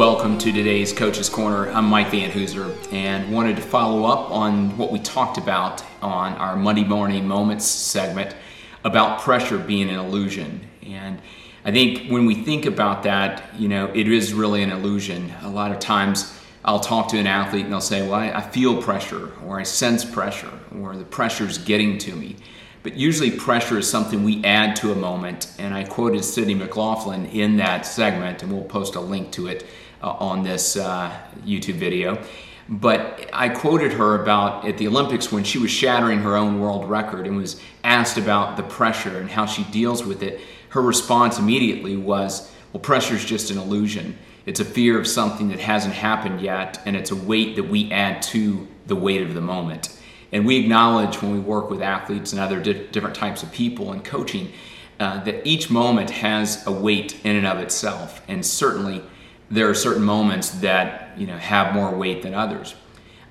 Welcome to today's Coach's Corner. I'm Mike Van Hoozer and wanted to follow up on what we talked about on our Monday Morning Moments segment about pressure being an illusion. And I think when we think about that, you know, it is really an illusion. A lot of times I'll talk to an athlete and they'll say, Well, I, I feel pressure, or I sense pressure, or the pressure's getting to me. But usually, pressure is something we add to a moment. And I quoted Sydney McLaughlin in that segment, and we'll post a link to it uh, on this uh, YouTube video. But I quoted her about at the Olympics when she was shattering her own world record and was asked about the pressure and how she deals with it. Her response immediately was, Well, pressure is just an illusion. It's a fear of something that hasn't happened yet, and it's a weight that we add to the weight of the moment. And we acknowledge when we work with athletes and other di- different types of people in coaching uh, that each moment has a weight in and of itself. And certainly, there are certain moments that you know have more weight than others.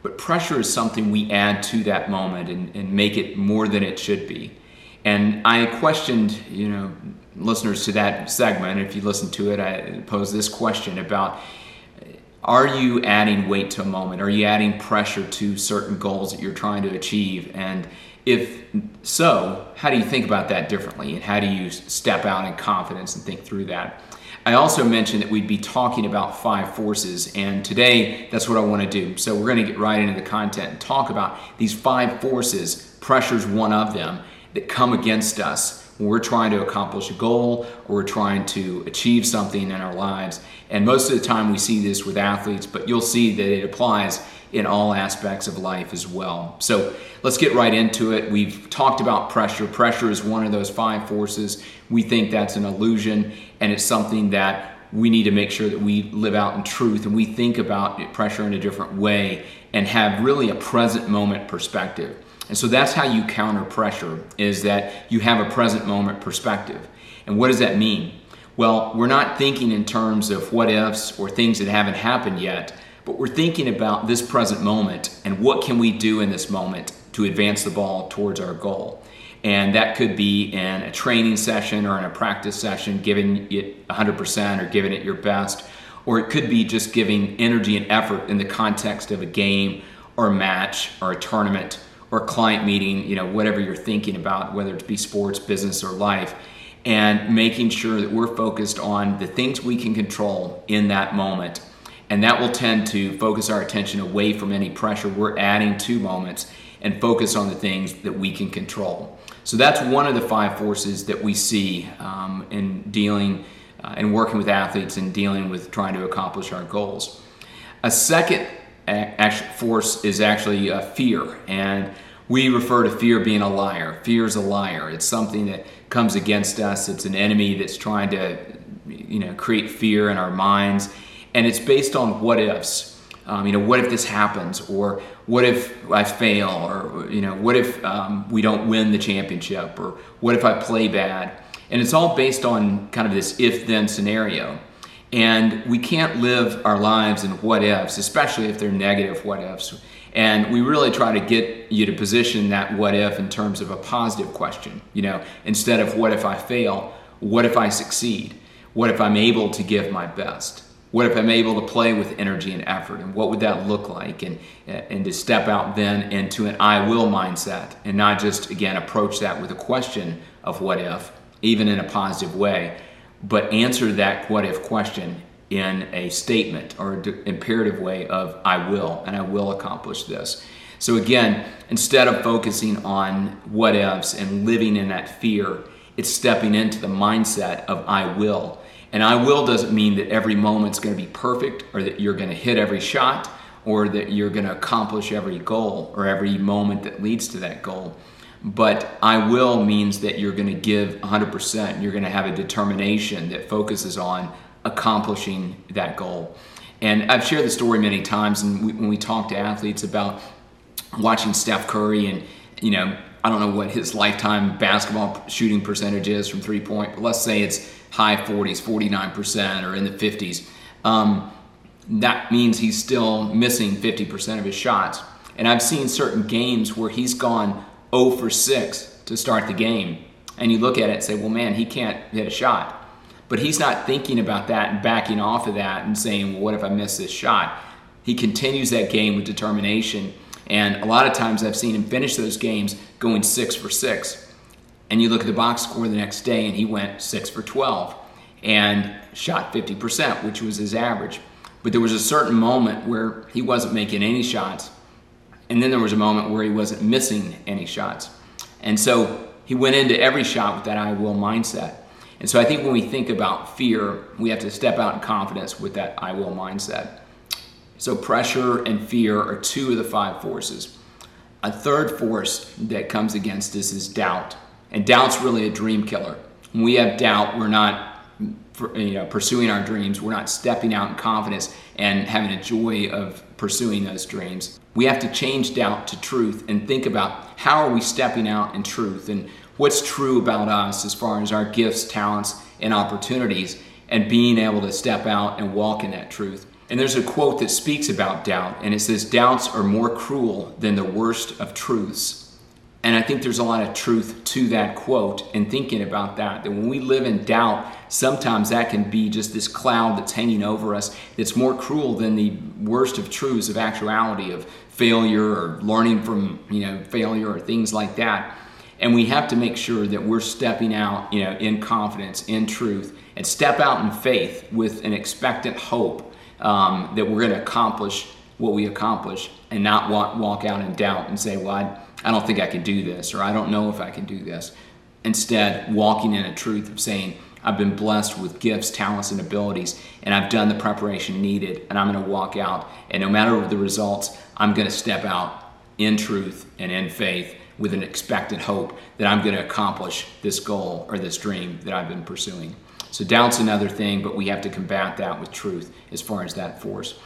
But pressure is something we add to that moment and, and make it more than it should be. And I questioned, you know, listeners to that segment. If you listen to it, I posed this question about are you adding weight to a moment? Are you adding pressure to certain goals that you're trying to achieve? And if so, how do you think about that differently? And how do you step out in confidence and think through that? I also mentioned that we'd be talking about five forces, and today that's what I want to do. So we're going to get right into the content and talk about these five forces. Pressure's one of them that come against us when we're trying to accomplish a goal or we're trying to achieve something in our lives. And most of the time we see this with athletes, but you'll see that it applies in all aspects of life as well. So let's get right into it. We've talked about pressure. Pressure is one of those five forces. We think that's an illusion, and it's something that we need to make sure that we live out in truth and we think about pressure in a different way and have really a present moment perspective. And so that's how you counter pressure is that you have a present moment perspective. And what does that mean? Well, we're not thinking in terms of what ifs or things that haven't happened yet, but we're thinking about this present moment and what can we do in this moment to advance the ball towards our goal. And that could be in a training session or in a practice session, giving it 100% or giving it your best. Or it could be just giving energy and effort in the context of a game or a match or a tournament or a client meeting, you know, whatever you're thinking about, whether it be sports, business, or life, and making sure that we're focused on the things we can control in that moment. And that will tend to focus our attention away from any pressure we're adding to moments and focus on the things that we can control. So that's one of the five forces that we see um, in dealing uh, and working with athletes and dealing with trying to accomplish our goals. A second force is actually uh, fear. And we refer to fear being a liar. Fear is a liar. It's something that comes against us. It's an enemy that's trying to, you know, create fear in our minds, and it's based on what ifs. Um, you know, what if this happens, or what if I fail, or you know, what if um, we don't win the championship, or what if I play bad? And it's all based on kind of this if-then scenario. And we can't live our lives in what ifs, especially if they're negative what ifs. And we really try to get you to position that what if in terms of a positive question. You know, instead of what if I fail, what if I succeed? What if I'm able to give my best? What if I'm able to play with energy and effort? And what would that look like? And, and to step out then into an I will mindset and not just, again, approach that with a question of what if, even in a positive way but answer that what if question in a statement or an imperative way of I will and I will accomplish this. So again, instead of focusing on what ifs and living in that fear, it's stepping into the mindset of I will. And I will doesn't mean that every moment's going to be perfect or that you're going to hit every shot or that you're going to accomplish every goal or every moment that leads to that goal. But I will means that you're going to give 100%. You're going to have a determination that focuses on accomplishing that goal. And I've shared the story many times, and we, when we talk to athletes about watching Steph Curry, and you know, I don't know what his lifetime basketball shooting percentage is from three point, but let's say it's high 40s, 49%, or in the 50s. Um, that means he's still missing 50% of his shots. And I've seen certain games where he's gone 0 for 6 to start the game. And you look at it and say, well, man, he can't hit a shot. But he's not thinking about that and backing off of that and saying, well, what if I miss this shot? He continues that game with determination. And a lot of times I've seen him finish those games going six for six. And you look at the box score the next day, and he went six for 12 and shot 50%, which was his average. But there was a certain moment where he wasn't making any shots. And then there was a moment where he wasn't missing any shots. And so he went into every shot with that I will mindset. And so I think when we think about fear, we have to step out in confidence with that I will mindset. So pressure and fear are two of the five forces. A third force that comes against us is doubt. And doubt's really a dream killer. When we have doubt, we're not you know, pursuing our dreams. We're not stepping out in confidence and having a joy of pursuing those dreams. We have to change doubt to truth and think about how are we stepping out in truth and what's true about us as far as our gifts, talents, and opportunities and being able to step out and walk in that truth. And there's a quote that speaks about doubt, and it says, Doubts are more cruel than the worst of truths. And I think there's a lot of truth to that quote and thinking about that. That when we live in doubt, sometimes that can be just this cloud that's hanging over us that's more cruel than the worst of truths of actuality, of failure or learning from you know failure or things like that. And we have to make sure that we're stepping out, you know, in confidence, in truth, and step out in faith with an expectant hope um, that we're going to accomplish what we accomplish, and not walk, walk out in doubt and say, "Well, I, I don't think I can do this," or "I don't know if I can do this." Instead, walking in a truth of saying, I've been blessed with gifts, talents, and abilities, and I've done the preparation needed, and I'm going to walk out. And no matter the results, I'm going to step out in truth and in faith with an expected hope that I'm going to accomplish this goal or this dream that I've been pursuing. So, doubt's another thing, but we have to combat that with truth as far as that force.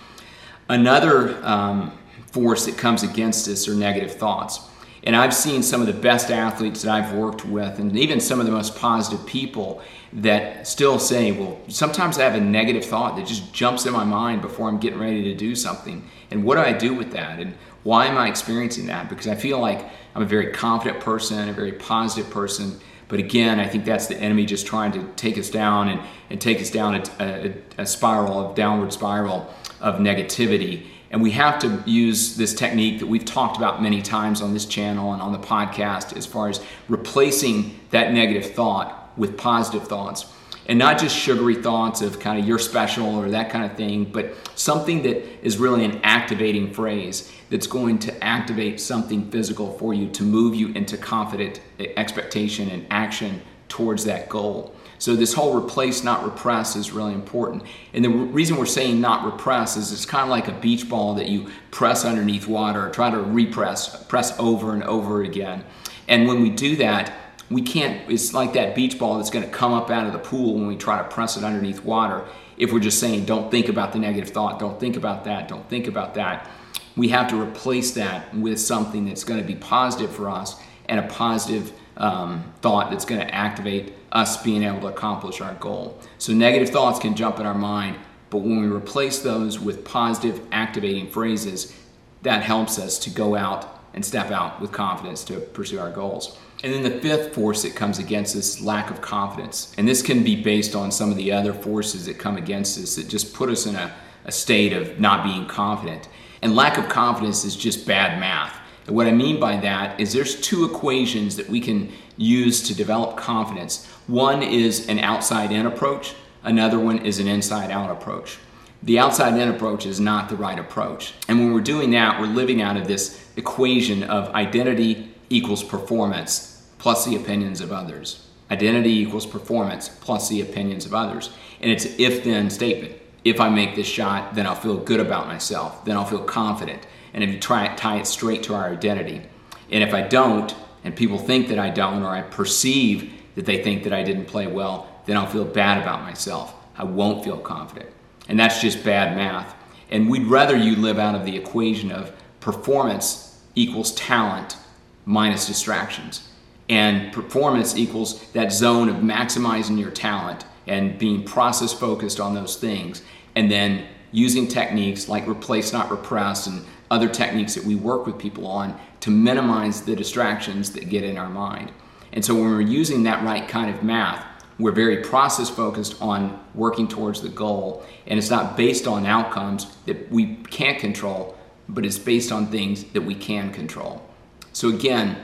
Another um, force that comes against us are negative thoughts. And I've seen some of the best athletes that I've worked with, and even some of the most positive people that still say, well, sometimes I have a negative thought that just jumps in my mind before I'm getting ready to do something. And what do I do with that? And why am I experiencing that? Because I feel like I'm a very confident person, a very positive person. But again, I think that's the enemy just trying to take us down and, and take us down a, a, a spiral, a downward spiral of negativity. And we have to use this technique that we've talked about many times on this channel and on the podcast as far as replacing that negative thought with positive thoughts. And not just sugary thoughts of kind of you're special or that kind of thing, but something that is really an activating phrase that's going to activate something physical for you to move you into confident expectation and action towards that goal. So this whole replace, not repress is really important. And the reason we're saying not repress is it's kind of like a beach ball that you press underneath water, try to repress, press over and over again. And when we do that, we can't, it's like that beach ball that's going to come up out of the pool when we try to press it underneath water. If we're just saying, don't think about the negative thought, don't think about that, don't think about that. We have to replace that with something that's going to be positive for us and a positive um, thought that's going to activate us being able to accomplish our goal. So, negative thoughts can jump in our mind, but when we replace those with positive activating phrases, that helps us to go out and step out with confidence to pursue our goals. And then the fifth force that comes against us lack of confidence. And this can be based on some of the other forces that come against us that just put us in a, a state of not being confident. And lack of confidence is just bad math. And what I mean by that is there's two equations that we can use to develop confidence. One is an outside in approach, another one is an inside out approach. The outside in approach is not the right approach. And when we're doing that, we're living out of this equation of identity equals performance plus the opinions of others. Identity equals performance plus the opinions of others. And it's an if then statement. If I make this shot, then I'll feel good about myself, then I'll feel confident and if you try it, tie it straight to our identity. And if I don't, and people think that I don't, or I perceive that they think that I didn't play well, then I'll feel bad about myself. I won't feel confident. And that's just bad math. And we'd rather you live out of the equation of performance equals talent minus distractions. And performance equals that zone of maximizing your talent and being process focused on those things. And then using techniques like replace, not repress, and other techniques that we work with people on to minimize the distractions that get in our mind. And so when we're using that right kind of math, We're very process focused on working towards the goal, and it's not based on outcomes that we can't control, but it's based on things that we can control. So, again,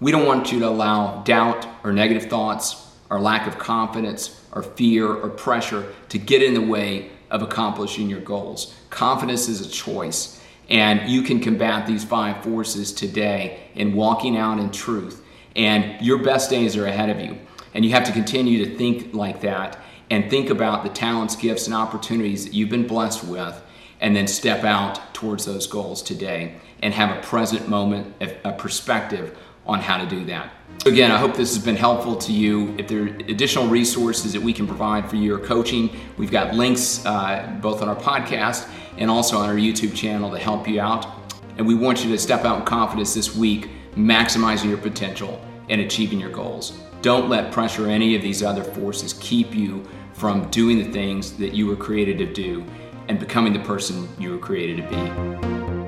we don't want you to allow doubt or negative thoughts or lack of confidence or fear or pressure to get in the way of accomplishing your goals. Confidence is a choice, and you can combat these five forces today in walking out in truth. And your best days are ahead of you. And you have to continue to think like that and think about the talents, gifts, and opportunities that you've been blessed with, and then step out towards those goals today and have a present moment, a perspective on how to do that. Again, I hope this has been helpful to you. If there are additional resources that we can provide for your coaching, we've got links uh, both on our podcast and also on our YouTube channel to help you out. And we want you to step out in confidence this week, maximizing your potential and achieving your goals. Don't let pressure or any of these other forces keep you from doing the things that you were created to do and becoming the person you were created to be.